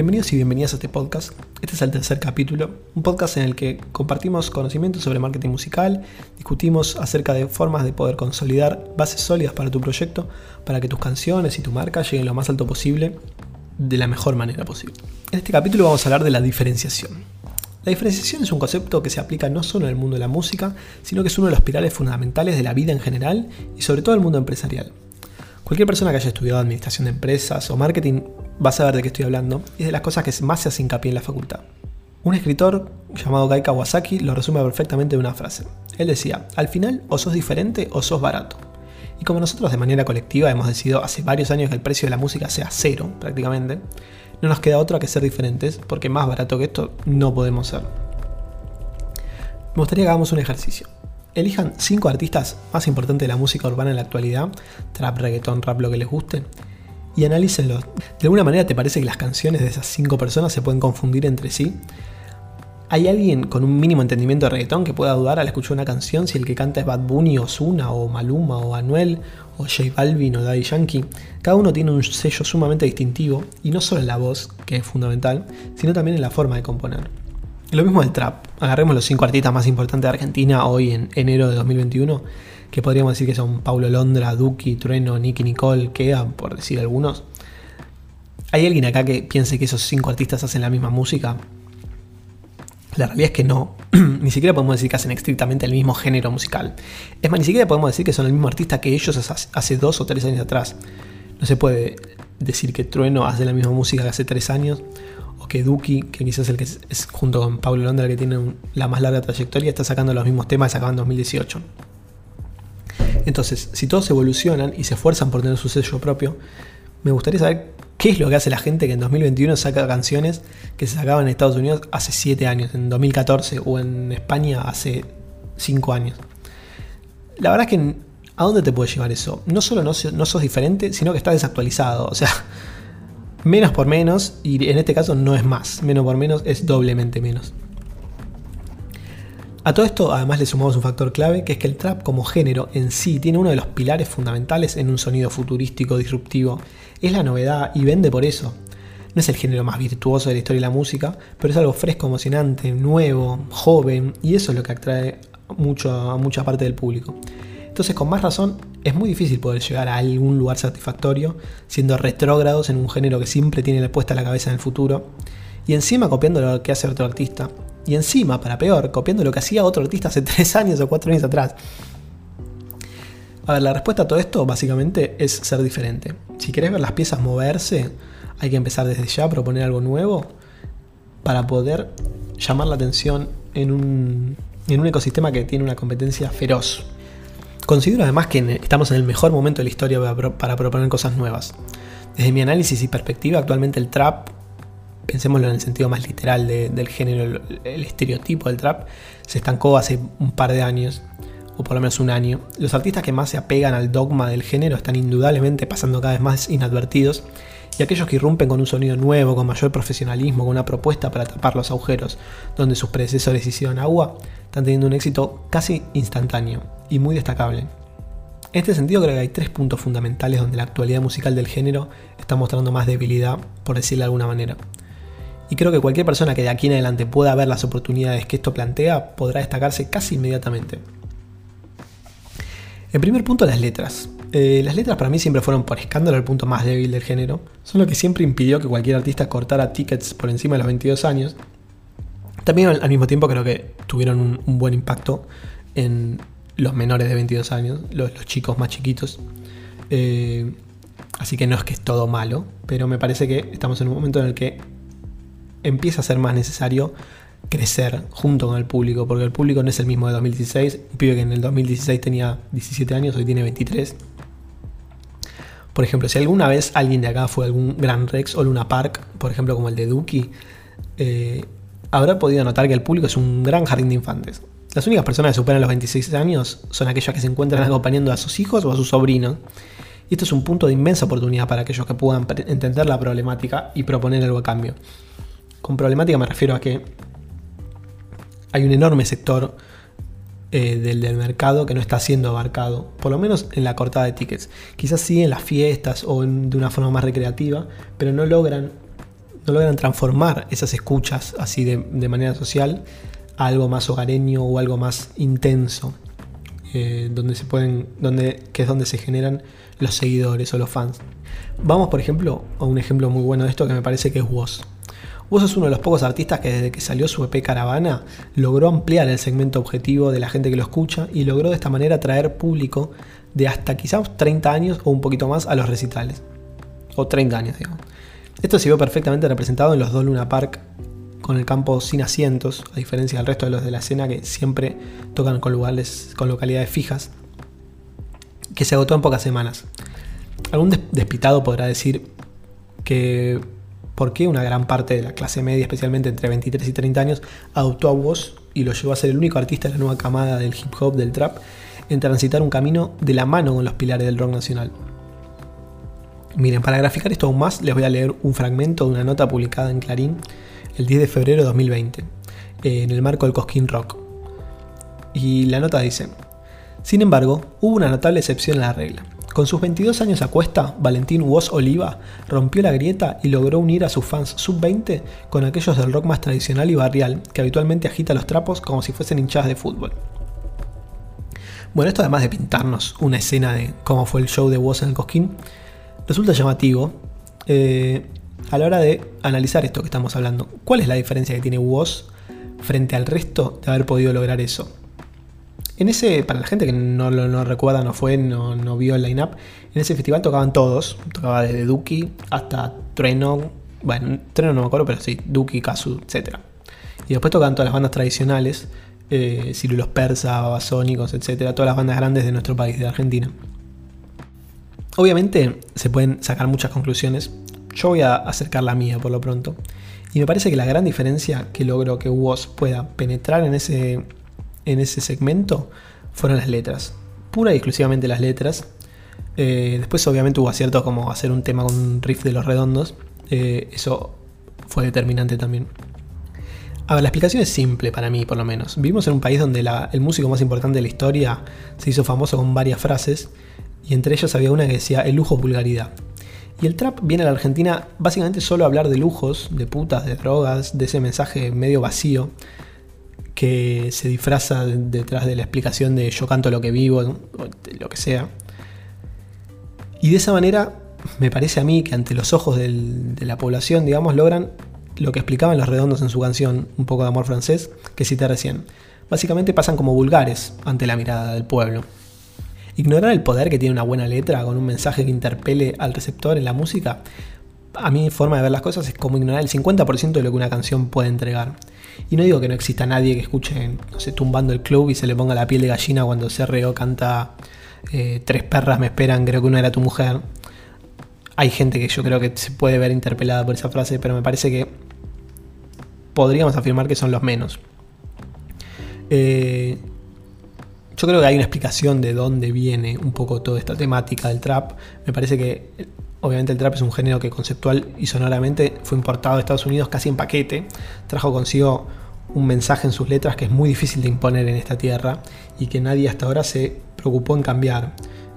Bienvenidos y bienvenidas a este podcast. Este es el tercer capítulo, un podcast en el que compartimos conocimientos sobre marketing musical, discutimos acerca de formas de poder consolidar bases sólidas para tu proyecto, para que tus canciones y tu marca lleguen lo más alto posible, de la mejor manera posible. En este capítulo vamos a hablar de la diferenciación. La diferenciación es un concepto que se aplica no solo en el mundo de la música, sino que es uno de los pilares fundamentales de la vida en general y sobre todo el mundo empresarial. Cualquier persona que haya estudiado administración de empresas o marketing va a saber de qué estoy hablando, y es de las cosas que más se hace hincapié en la facultad. Un escritor llamado Guy Kawasaki lo resume perfectamente de una frase. Él decía, al final o sos diferente o sos barato. Y como nosotros de manera colectiva hemos decidido hace varios años que el precio de la música sea cero prácticamente, no nos queda otra que ser diferentes, porque más barato que esto no podemos ser. Me gustaría que hagamos un ejercicio. Elijan 5 artistas más importantes de la música urbana en la actualidad, trap, reggaeton, rap, lo que les guste, y analícenlo. ¿De alguna manera te parece que las canciones de esas cinco personas se pueden confundir entre sí? ¿Hay alguien con un mínimo entendimiento de reggaetón que pueda dudar al escuchar una canción si el que canta es Bad Bunny o Zuna o Maluma o Anuel o J Balvin o Daddy Yankee? Cada uno tiene un sello sumamente distintivo y no solo en la voz, que es fundamental, sino también en la forma de componer. Lo mismo del trap. Agarremos los cinco artistas más importantes de Argentina hoy en enero de 2021 que podríamos decir que son Paulo Londra, Duki, Trueno, Nicky Nicole, Kea, por decir algunos. ¿Hay alguien acá que piense que esos cinco artistas hacen la misma música? La realidad es que no. ni siquiera podemos decir que hacen estrictamente el mismo género musical. Es más, ni siquiera podemos decir que son el mismo artista que ellos hace dos o tres años atrás. No se puede decir que Trueno hace la misma música que hace tres años, que Duki, que quizás el que es, junto con Paulo Londra, que tiene la más larga trayectoria, está sacando los mismos temas que sacaban en 2018. Entonces, si todos evolucionan y se esfuerzan por tener su sello propio, me gustaría saber qué es lo que hace la gente que en 2021 saca canciones que se sacaban en Estados Unidos hace 7 años, en 2014, o en España hace 5 años. La verdad es que, ¿a dónde te puede llevar eso? No solo no, no sos diferente, sino que estás desactualizado. O sea, menos por menos, y en este caso no es más. Menos por menos es doblemente menos. A todo esto además le sumamos un factor clave que es que el trap como género en sí tiene uno de los pilares fundamentales en un sonido futurístico disruptivo. Es la novedad y vende por eso. No es el género más virtuoso de la historia de la música, pero es algo fresco, emocionante, nuevo, joven y eso es lo que atrae mucho a mucha parte del público. Entonces con más razón es muy difícil poder llegar a algún lugar satisfactorio siendo retrógrados en un género que siempre tiene puesta la cabeza en el futuro y encima copiando lo que hace otro artista y encima, para peor, copiando lo que hacía otro artista hace 3 años o 4 años atrás. A ver, la respuesta a todo esto básicamente es ser diferente. Si querés ver las piezas moverse, hay que empezar desde ya a proponer algo nuevo para poder llamar la atención en un, en un ecosistema que tiene una competencia feroz. Considero además que estamos en el mejor momento de la historia para proponer cosas nuevas. Desde mi análisis y perspectiva, actualmente el trap pensémoslo en el sentido más literal del género, el, estereotipo del trap, se estancó hace un par de años, o por lo menos un año. Los artistas que más se apegan al dogma del género están indudablemente pasando cada vez más inadvertidos, y aquellos que irrumpen con un sonido nuevo, con mayor profesionalismo, con una propuesta para tapar los agujeros donde sus predecesores hicieron agua, están teniendo un éxito casi instantáneo y muy destacable. En este sentido creo que hay tres puntos fundamentales donde la actualidad musical del género está mostrando más debilidad, por decirlo de alguna manera y creo que cualquier persona que de aquí en adelante pueda ver las oportunidades que esto plantea podrá destacarse casi inmediatamente. El primer punto, las letras. Eh, las letras para mí siempre fueron por escándalo el punto más débil del género, son lo que siempre impidió que cualquier artista cortara tickets por encima de los 22 años. También al mismo tiempo creo que tuvieron un, buen impacto en los menores de 22 años, los, chicos más chiquitos. Eh, así que no es que es todo malo, pero me parece que estamos en un momento en el que empieza a ser más necesario crecer junto con el público, porque el público no es el mismo de 2016. Un pibe que en el 2016 tenía 17 años, hoy tiene 23. Por ejemplo, si alguna vez alguien de acá fue a algún Gran Rex o Luna Park, por ejemplo como el de Duki, eh, habrá podido notar que el público es un gran jardín de infantes. Las únicas personas que superan los 26 años son aquellas que se encuentran acompañando a sus hijos o a sus sobrinos. Y esto es un punto de inmensa oportunidad para aquellos que puedan entender la problemática y proponer algo a cambio. Con problemática me refiero a que hay un enorme sector eh, del, mercado que no está siendo abarcado, por lo menos en la cortada de tickets. Quizás sí en las fiestas o de una forma más recreativa, pero no logran no logran transformar esas escuchas así de, manera social a algo más hogareño o algo más intenso, eh, donde se pueden, donde, que es donde se generan los seguidores o los fans. Vamos, por ejemplo, a un ejemplo muy bueno de esto que me parece que es Woz. Woz es uno de los pocos artistas que desde que salió su EP Caravana logró ampliar el segmento objetivo de la gente que lo escucha y logró de esta manera atraer público de hasta quizás 30 años o un poquito más a los recitales. O 30 años, digamos. Esto se vio perfectamente representado en los dos Luna Park con el campo sin asientos, a diferencia del resto de los de la escena que siempre tocan con, lugares, con localidades fijas, que se agotó en pocas semanas. Algún despitado podrá decir que por qué una gran parte de la clase media, especialmente entre 23 y 30 años, adoptó a Woz y lo llevó a ser el único artista de la nueva camada del hip hop, del trap, en transitar un camino de la mano con los pilares del rock nacional. Miren, para graficar esto aún más, les voy a leer un fragmento de una nota publicada en Clarín el 10 de febrero de 2020, en el marco del Cosquín Rock. Y la nota dice, sin embargo, hubo una notable excepción a la regla. Con sus 22 años a Valentín Woz Oliva rompió la grieta y logró unir a sus fans sub-20 con aquellos del rock más tradicional y barrial que habitualmente agita los trapos como si fuesen hinchadas de fútbol. Bueno, esto además de pintarnos una escena de cómo fue el show de Woz en el Cosquín, resulta llamativo eh, a la hora de analizar esto que estamos hablando. ¿Cuál es la diferencia que tiene Woz frente al resto de haber podido lograr eso? En ese, para la gente que no lo recuerda, no fue, no, vio el line-up, en ese festival tocaban todos. Tocaba desde Duki hasta Treno. Bueno, Treno no me acuerdo, pero sí, Duki, Kazu, etc. Y después tocaban todas las bandas tradicionales, eh, Cirulos Persa, Babasónicos, etc. Todas las bandas grandes de nuestro país, de Argentina. Obviamente se pueden sacar muchas conclusiones. Yo voy a acercar la mía por lo pronto. Y me parece que la gran diferencia que logró que Woz pueda penetrar en ese en ese segmento fueron las letras. Pura y exclusivamente las letras. Eh, después obviamente hubo aciertos como hacer un tema con un riff de los redondos. Eh, eso fue determinante también. A la explicación es simple para mí, por lo menos. Vivimos en un país donde el músico más importante de la historia se hizo famoso con varias frases, y entre ellas había una que decía el lujo vulgaridad. Y el trap viene a la Argentina básicamente solo a hablar de lujos, de putas, de drogas, de ese mensaje medio vacío, que se disfraza detrás de la explicación de yo canto lo que vivo, lo que sea. Y de esa manera, me parece a mí que ante los ojos de la población, digamos, logran lo que explicaban los redondos en su canción, un poco de amor francés, que cité recién. Básicamente pasan como vulgares ante la mirada del pueblo. Ignorar el poder que tiene una buena letra con un mensaje que interpele al receptor en la música, a mi forma de ver las cosas es como ignorar el 50% de lo que una canción puede entregar. Y no digo que no exista nadie que escuche, no sé, tumbando el club y se le ponga la piel de gallina cuando CRO canta eh, Tres perras me esperan, creo que una era tu mujer. Hay gente que yo creo que se puede ver interpelada por esa frase, pero me parece que podríamos afirmar que son los menos. Eh, yo creo que hay una explicación de dónde viene un poco toda esta temática del trap. Me parece que Obviamente el trap es un género que conceptual y sonoramente fue importado de Estados Unidos casi en paquete. Trajo consigo un mensaje en sus letras que es muy difícil de imponer en esta tierra y que nadie hasta ahora se preocupó en cambiar.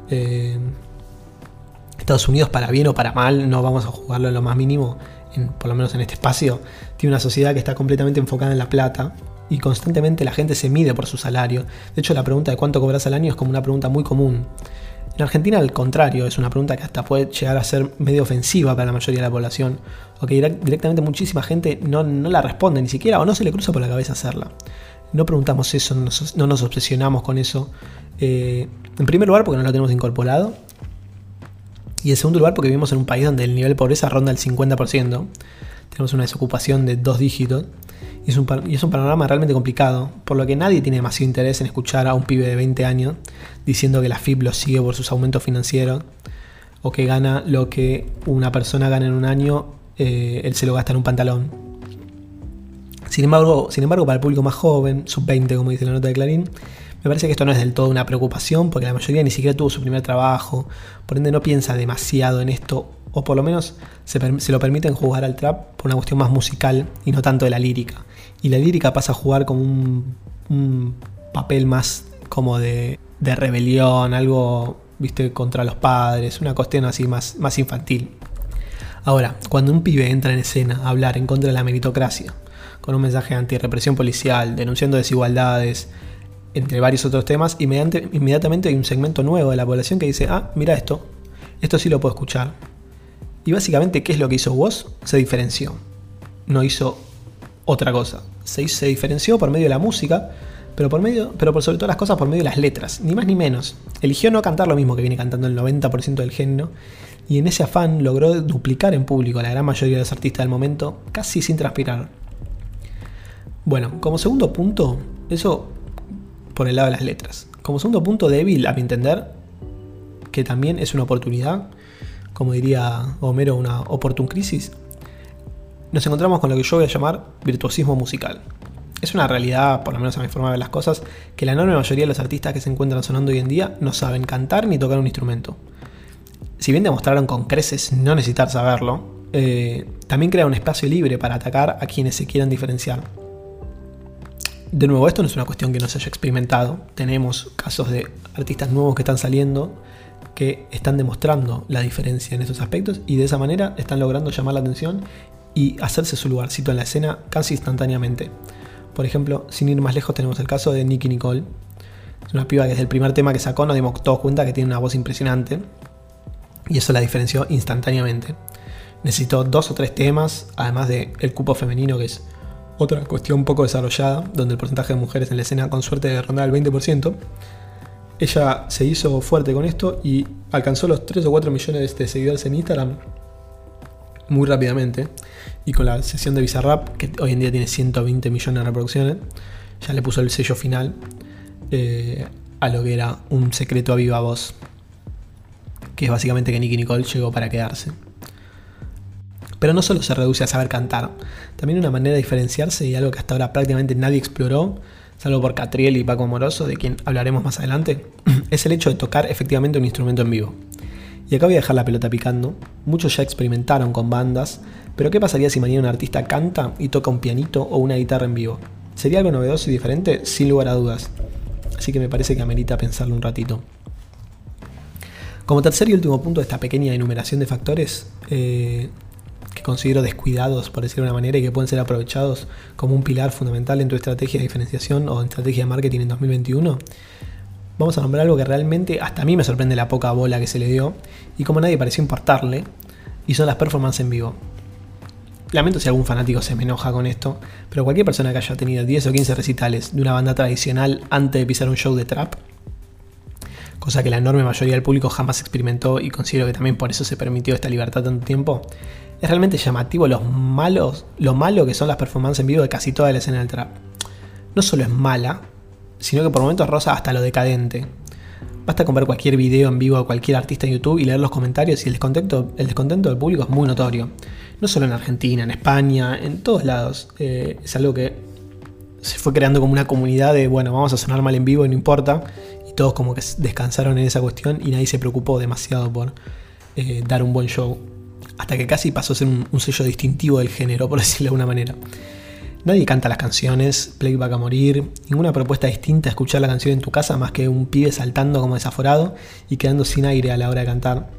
Eh, Estados Unidos, para bien o para mal, no vamos a jugarlo en lo más mínimo, por lo menos en este espacio, tiene una sociedad que está completamente enfocada en la plata y constantemente la gente se mide por su salario. De hecho, la pregunta de cuánto cobras al año es como una pregunta muy común. En Argentina, al contrario, es una pregunta que hasta puede llegar a ser medio ofensiva para la mayoría de la población, o que directamente muchísima gente no, la responde ni siquiera o no se le cruza por la cabeza hacerla. No preguntamos eso, no nos, obsesionamos con eso. Eh, en primer lugar, porque no lo tenemos incorporado. Y en segundo lugar, porque vivimos en un país donde el nivel de pobreza ronda el 50%. Tenemos una desocupación de dos dígitos. Y es, un, panorama realmente complicado, por lo que nadie tiene demasiado interés en escuchar a un pibe de 20 años diciendo que la FIP lo sigue por sus aumentos financieros o que gana lo que una persona gana en un año, eh, él se lo gasta en un pantalón. Sin embargo, sin embargo, para el público más joven, sub-20 como dice la nota de Clarín, me parece que esto no es del todo una preocupación porque la mayoría ni siquiera tuvo su primer trabajo, por ende no piensa demasiado en esto o por lo menos se, lo permiten jugar al trap por una cuestión más musical y no tanto de la lírica. Y la lírica pasa a jugar como un, papel más como de, rebelión, algo, viste, contra los padres, una cuestión así más, más infantil. Ahora, cuando un pibe entra en escena a hablar en contra de la meritocracia, con un mensaje anti-represión policial, denunciando desigualdades, entre varios otros temas, inmediatamente hay un segmento nuevo de la población que dice, ah, mira esto, esto sí lo puedo escuchar. Y básicamente, ¿qué es lo que hizo vos? Se diferenció. No hizo otra cosa. Se, se diferenció por medio de la música, pero por medio, pero por sobre todas las cosas por medio de las letras, ni más ni menos. Eligió no cantar lo mismo que viene cantando el 90% del género, y en ese afán logró duplicar en público a la gran mayoría de los artistas del momento, casi sin transpirar. Bueno, como segundo punto, eso por el lado de las letras. Como segundo punto débil, a mi entender, que también es una oportunidad, como diría Homero, una oportun crisis, nos encontramos con lo que yo voy a llamar virtuosismo musical. Es una realidad, por lo menos a mi forma de ver las cosas, que la enorme mayoría de los artistas que se encuentran sonando hoy en día no saben cantar ni tocar un instrumento. Si bien demostraron con creces no necesitar saberlo, eh, también crea un espacio libre para atacar a quienes se quieran diferenciar. De nuevo, esto no es una cuestión que no se haya experimentado. Tenemos casos de artistas nuevos que están saliendo que están demostrando la diferencia en estos aspectos y de esa manera están logrando llamar la atención y hacerse su lugarcito en la escena casi instantáneamente. Por ejemplo, sin ir más lejos tenemos el caso de Nicky Nicole. Es una piba que desde el primer tema que sacó nos dimos todos cuenta que tiene una voz impresionante y eso la diferenció instantáneamente. Necesitó dos o tres temas, además del el cupo femenino que es otra cuestión poco desarrollada, donde el porcentaje de mujeres en la escena con suerte rondar el 20%. Ella se hizo fuerte con esto y alcanzó los 3 o 4 millones de seguidores en Instagram muy rápidamente. Y con la sesión de Bizarrap, que hoy en día tiene 120 millones de reproducciones, ya le puso el sello final eh, a lo que era un secreto a viva voz. Que es básicamente que Nicky Nicole llegó para quedarse. Pero no solo se reduce a saber cantar, también una manera de diferenciarse y algo que hasta ahora prácticamente nadie exploró, salvo por Catriel y Paco Moroso, de quien hablaremos más adelante, es el hecho de tocar efectivamente un instrumento en vivo. Y acá voy a dejar la pelota picando. Muchos ya experimentaron con bandas, pero ¿qué pasaría si mañana un artista canta y toca un pianito o una guitarra en vivo? ¿Sería algo novedoso y diferente? Sin lugar a dudas. Así que me parece que amerita pensarlo un ratito. Como tercer y último punto de esta pequeña enumeración de factores, eh, considero descuidados, por decirlo de una manera, y que pueden ser aprovechados como un pilar fundamental en tu estrategia de diferenciación o en estrategia de marketing en 2021, vamos a nombrar algo que realmente hasta a mí me sorprende la poca bola que se le dio y como nadie pareció importarle, y son las performances en vivo. Lamento si algún fanático se me enoja con esto, pero cualquier persona que haya tenido 10 o 15 recitales de una banda tradicional antes de pisar un show de trap, cosa que la enorme mayoría del público jamás experimentó y considero que también por eso se permitió esta libertad tanto tiempo, es realmente llamativo los malos, lo malo que son las performances en vivo de casi toda la escena del trap. No solo es mala, sino que por momentos rosa hasta lo decadente. Basta con ver cualquier video en vivo de cualquier artista en YouTube y leer los comentarios y el descontento, el descontento del público es muy notorio. No solo en Argentina, en España, en todos lados. Eh, es algo que se fue creando como una comunidad de, bueno, vamos a sonar mal en vivo y no importa. Todos como que descansaron en esa cuestión y nadie se preocupó demasiado por eh, dar un buen show hasta que casi pasó a ser un, sello distintivo del género, por decirlo de alguna manera. Nadie canta las canciones, playback a morir, ninguna propuesta distinta a escuchar la canción en tu casa más que un pibe saltando como desaforado y quedando sin aire a la hora de cantar.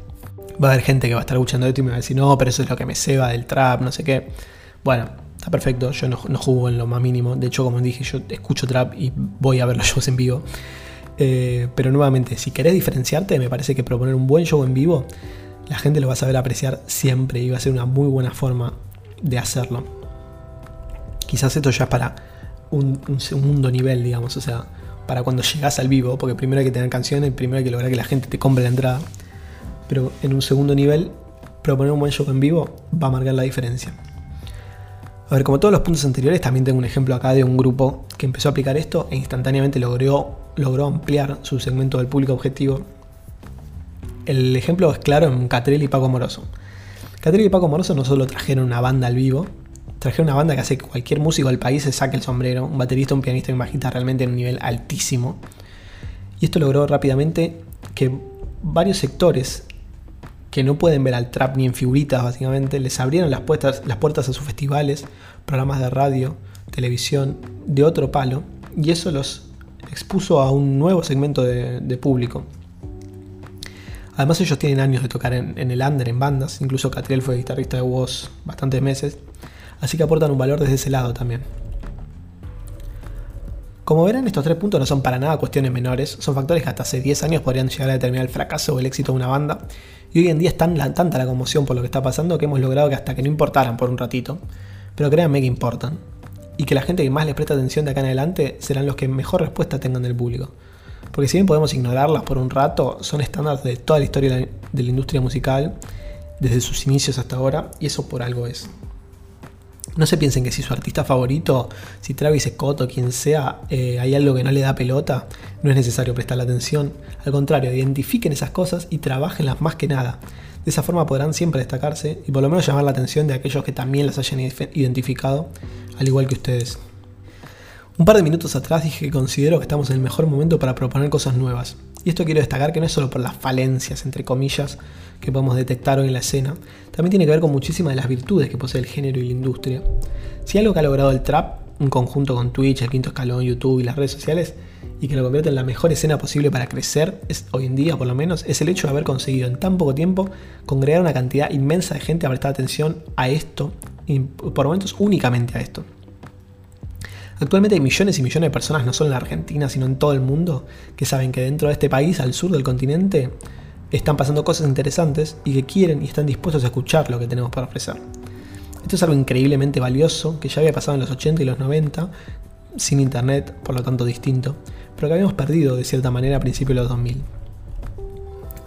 Va a haber gente que va a estar escuchando esto y me va a decir, no, pero eso es lo que me ceba del trap, no sé qué. Bueno, está perfecto, yo no, no jugo en lo más mínimo. De hecho, como dije, yo escucho trap y voy a ver los shows en vivo. Eh, pero nuevamente, si querés diferenciarte, me parece que proponer un buen show en vivo la gente lo va a saber apreciar siempre y va a ser una muy buena forma de hacerlo. Quizás esto ya es para un, segundo nivel, digamos, o sea, para cuando llegas al vivo, porque primero hay que tener canciones, primero hay que lograr que la gente te compre la entrada. Pero en un segundo nivel, proponer un buen show en vivo va a marcar la diferencia. A ver, como todos los puntos anteriores, también tengo un ejemplo acá de un grupo que empezó a aplicar esto e instantáneamente logró, logró ampliar su segmento del público objetivo el ejemplo es claro en Catrell y Paco Moroso. Catrell y Paco Moroso no solo trajeron una banda al vivo, trajeron una banda que hace que cualquier músico del país se saque el sombrero, un baterista, un pianista y un bajista realmente en un nivel altísimo. Y esto logró rápidamente que varios sectores que no pueden ver al trap ni en figuritas básicamente, les abrieron las puertas, a sus festivales, programas de radio, televisión, de otro palo, y eso los expuso a un nuevo segmento de público. Además ellos tienen años de tocar en, el under, en bandas, incluso Catriel fue guitarrista de Woz bastantes meses, así que aportan un valor desde ese lado también. Como verán, estos tres puntos no son para nada cuestiones menores, son factores que hasta hace 10 años podrían llegar a determinar el fracaso o el éxito de una banda, y hoy en día es tan, tanta la conmoción por lo que está pasando que hemos logrado que hasta que no importaran por un ratito, pero créanme que importan, y que la gente que más les presta atención de acá en adelante serán los que mejor respuesta tengan del público. Porque si bien podemos ignorarlas por un rato, son estándares de toda la historia de la industria musical, desde sus inicios hasta ahora, y eso por algo es. No se piensen que si su artista favorito, si Travis Scott o quien sea, eh, hay algo que no le da pelota, no es necesario prestarle atención. Al contrario, identifiquen esas cosas y trabajenlas más que nada. De esa forma podrán siempre destacarse y por lo menos llamar la atención de aquellos que también las hayan identificado, al igual que ustedes. Un par de minutos atrás dije que considero que estamos en el mejor momento para proponer cosas nuevas. Y esto quiero destacar que no es solo por las falencias, entre comillas, que podemos detectar hoy en la escena, también tiene que ver con muchísimas de las virtudes que posee el género y la industria. Si algo que ha logrado el trap, un conjunto con Twitch, el quinto escalón, YouTube y las redes sociales, y que lo convierte en la mejor escena posible para crecer, es, hoy en día por lo menos, es el hecho de haber conseguido en tan poco tiempo congregar una cantidad inmensa de gente a prestar atención a esto, y por momentos únicamente a esto. Actualmente hay millones y millones de personas, no solo en la Argentina, sino en todo el mundo, que saben que dentro de este país, al sur del continente, están pasando cosas interesantes y que quieren y están dispuestos a escuchar lo que tenemos para ofrecer. Esto es algo increíblemente valioso que ya había pasado en los 80 y los 90, sin internet, por lo tanto distinto, pero que habíamos perdido de cierta manera a principios de los 2000.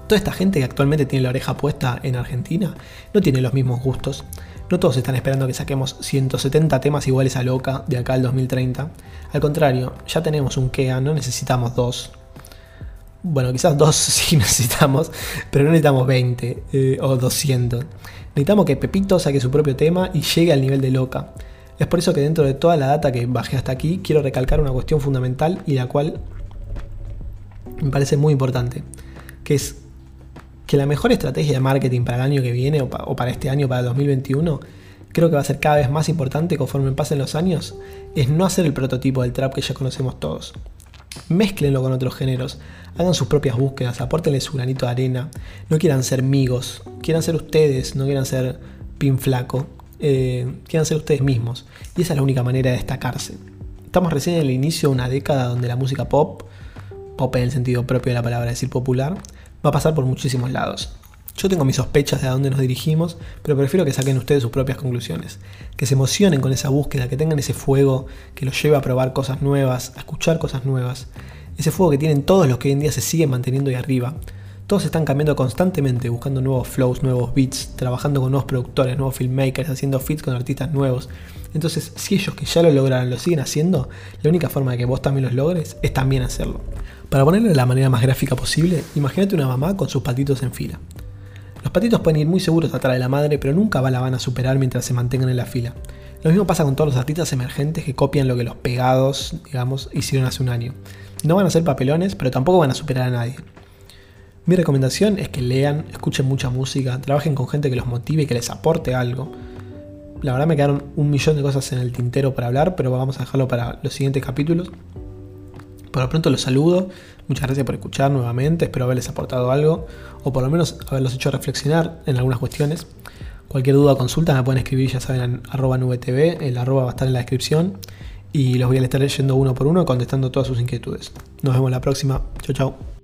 Toda esta gente que actualmente tiene la oreja puesta en Argentina no tiene los mismos gustos, no todos están esperando que saquemos 170 temas iguales a Loca de acá al 2030. Al contrario, ya tenemos un KEA, no necesitamos dos. Bueno, quizás dos sí necesitamos, pero no necesitamos 20 eh, o 200. Necesitamos que Pepito saque su propio tema y llegue al nivel de Loca. Es por eso que dentro de toda la data que bajé hasta aquí, quiero recalcar una cuestión fundamental y la cual me parece muy importante, que es que la mejor estrategia de marketing para el año que viene o, para este año, para el 2021, creo que va a ser cada vez más importante conforme pasen los años, es no hacer el prototipo del trap que ya conocemos todos. Mezclenlo con otros géneros, hagan sus propias búsquedas, apórtenle su granito de arena, no quieran ser amigos, quieran ser ustedes, no quieran ser pin flaco, eh, quieran ser ustedes mismos. Y esa es la única manera de destacarse. Estamos recién en el inicio de una década donde la música pop, pop en el sentido propio de la palabra decir popular, va a pasar por muchísimos lados. Yo tengo mis sospechas de a dónde nos dirigimos, pero prefiero que saquen ustedes sus propias conclusiones, que se emocionen con esa búsqueda, que tengan ese fuego que los lleve a probar cosas nuevas, a escuchar cosas nuevas, ese fuego que tienen todos los que hoy en día se siguen manteniendo ahí arriba. Todos están cambiando constantemente, buscando nuevos flows, nuevos beats, trabajando con nuevos productores, nuevos filmmakers, haciendo fits con artistas nuevos. Entonces, si ellos que ya lo lograron lo siguen haciendo, la única forma de que vos también los logres es también hacerlo. Para ponerlo de la manera más gráfica posible, imagínate una mamá con sus patitos en fila. Los patitos pueden ir muy seguros atrás de la madre, pero nunca la van a superar mientras se mantengan en la fila. Lo mismo pasa con todos los artistas emergentes que copian lo que los pegados, digamos, hicieron hace un año. No van a ser papelones, pero tampoco van a superar a nadie. Mi recomendación es que lean, escuchen mucha música, trabajen con gente que los motive y que les aporte algo. La verdad me quedaron un millón de cosas en el tintero para hablar, pero vamos a dejarlo para los siguientes capítulos. Por lo pronto los saludo. Muchas gracias por escuchar nuevamente. Espero haberles aportado algo o por lo menos haberlos hecho reflexionar en algunas cuestiones. Cualquier duda o consulta me pueden escribir, ya saben, en arroba nubetv. El arroba va a estar en la descripción. Y los voy a estar leyendo uno por uno contestando todas sus inquietudes. Nos vemos la próxima. Chau, chau.